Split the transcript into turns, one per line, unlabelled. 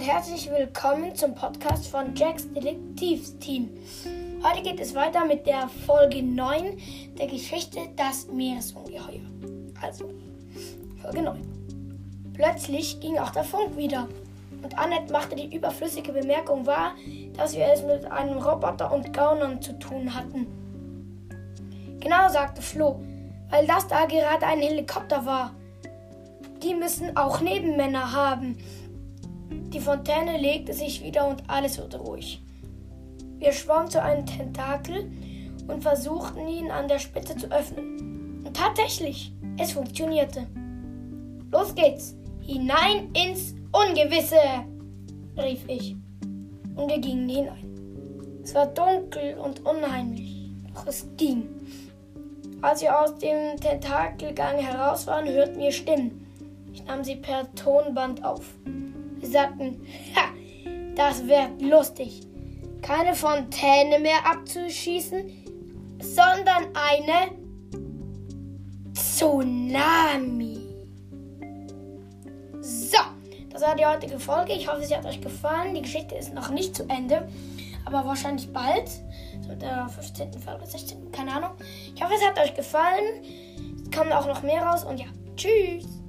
herzlich willkommen zum Podcast von Jacks Detektivsteam. Heute geht es weiter mit der Folge 9 der Geschichte Das Meeresungeheuer. Also, Folge 9. Plötzlich ging auch der Funk wieder und Annette machte die überflüssige Bemerkung wahr, dass wir es mit einem Roboter und Gaunern zu tun hatten. Genau, sagte Flo, weil das da gerade ein Helikopter war. Die müssen auch Nebenmänner haben. Die Fontäne legte sich wieder und alles wurde ruhig. Wir schwammen zu einem Tentakel und versuchten ihn an der Spitze zu öffnen. Und tatsächlich, es funktionierte. Los geht's! Hinein ins Ungewisse! rief ich. Und wir gingen hinein. Es war dunkel und unheimlich, doch es ging. Als wir aus dem Tentakelgang heraus waren, hörten wir Stimmen. Ich nahm sie per Tonband auf. Sie sagten, ha, das wird lustig. Keine Fontäne mehr abzuschießen, sondern eine Tsunami. So, das war die heutige Folge. Ich hoffe, sie hat euch gefallen. Die Geschichte ist noch nicht zu Ende, aber wahrscheinlich bald. So der 15. oder 16. Keine Ahnung. Ich hoffe, es hat euch gefallen. Es kommen auch noch mehr raus und ja, tschüss.